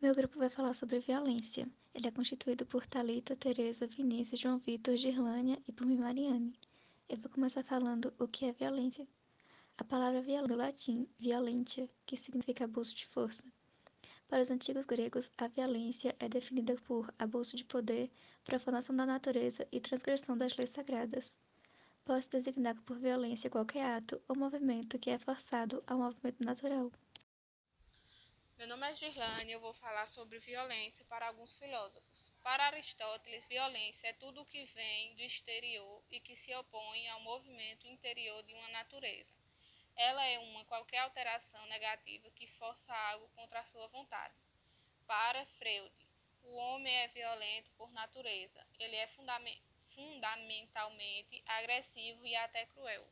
Meu grupo vai falar sobre violência. Ele é constituído por Talita, Teresa, Vinícius, João Vitor, Girlânia e por mim, Mariane. Eu vou começar falando o que é violência. A palavra viola do latim violentia, que significa abuso de força. Para os antigos gregos, a violência é definida por abuso de poder, profanação da natureza e transgressão das leis sagradas. Pode designar por violência qualquer ato ou movimento que é forçado ao movimento natural. Meu nome é Girlane e eu vou falar sobre violência para alguns filósofos. Para Aristóteles, violência é tudo o que vem do exterior e que se opõe ao movimento interior de uma natureza. Ela é uma qualquer alteração negativa que força algo contra a sua vontade. Para Freud, o homem é violento por natureza. Ele é fundamentalmente agressivo e até cruel.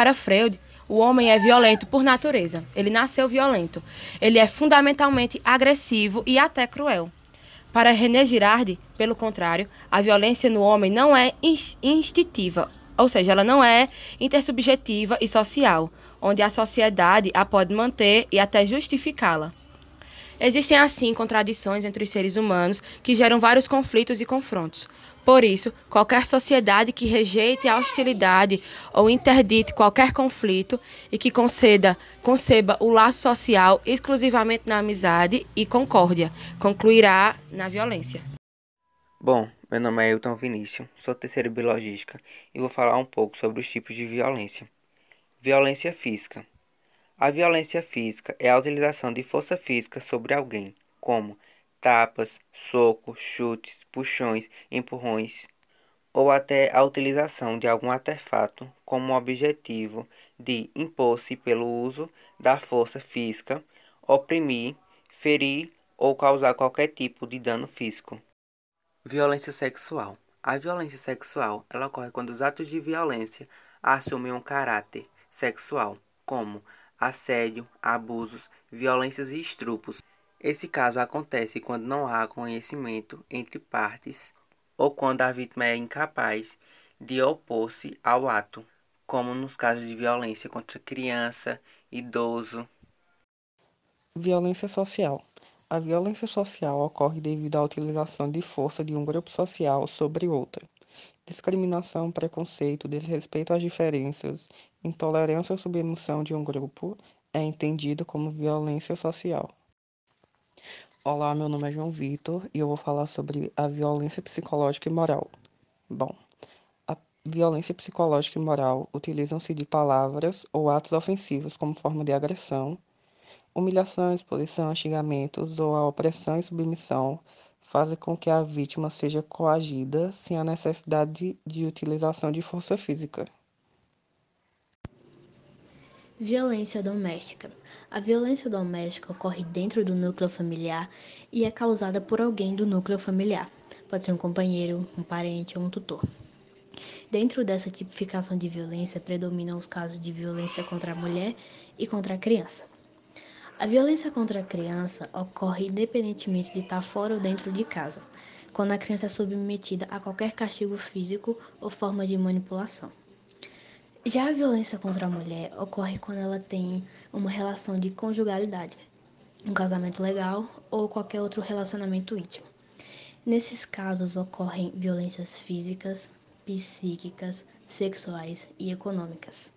Para Freud, o homem é violento por natureza. Ele nasceu violento. Ele é fundamentalmente agressivo e até cruel. Para René Girardi, pelo contrário, a violência no homem não é instintiva, ou seja, ela não é intersubjetiva e social, onde a sociedade a pode manter e até justificá-la. Existem, assim, contradições entre os seres humanos que geram vários conflitos e confrontos. Por isso, qualquer sociedade que rejeite a hostilidade ou interdite qualquer conflito e que conceda, conceba o laço social exclusivamente na amizade e concórdia, concluirá na violência. Bom, meu nome é Elton Vinícius, sou terceiro biologista e vou falar um pouco sobre os tipos de violência. Violência física. A violência física é a utilização de força física sobre alguém, como tapas, socos, chutes, puxões, empurrões, ou até a utilização de algum artefato como objetivo de impor-se pelo uso da força física, oprimir, ferir ou causar qualquer tipo de dano físico. Violência sexual. A violência sexual ela ocorre quando os atos de violência assumem um caráter sexual, como assédio, abusos, violências e estrupos. Esse caso acontece quando não há conhecimento entre partes ou quando a vítima é incapaz de opor-se ao ato, como nos casos de violência contra criança, idoso. Violência social. A violência social ocorre devido à utilização de força de um grupo social sobre outro. Discriminação, preconceito, desrespeito às diferenças, intolerância ou submissão de um grupo é entendido como violência social. Olá, meu nome é João Vitor e eu vou falar sobre a violência psicológica e moral. Bom, a violência psicológica e moral utilizam-se de palavras ou atos ofensivos como forma de agressão, humilhação, exposição xingamentos ou a opressão e submissão fazem com que a vítima seja coagida sem a necessidade de, de utilização de força física. Violência doméstica. A violência doméstica ocorre dentro do núcleo familiar e é causada por alguém do núcleo familiar. Pode ser um companheiro, um parente ou um tutor. Dentro dessa tipificação de violência predominam os casos de violência contra a mulher e contra a criança. A violência contra a criança ocorre independentemente de estar fora ou dentro de casa, quando a criança é submetida a qualquer castigo físico ou forma de manipulação. Já a violência contra a mulher ocorre quando ela tem uma relação de conjugalidade, um casamento legal ou qualquer outro relacionamento íntimo. Nesses casos ocorrem violências físicas, psíquicas, sexuais e econômicas.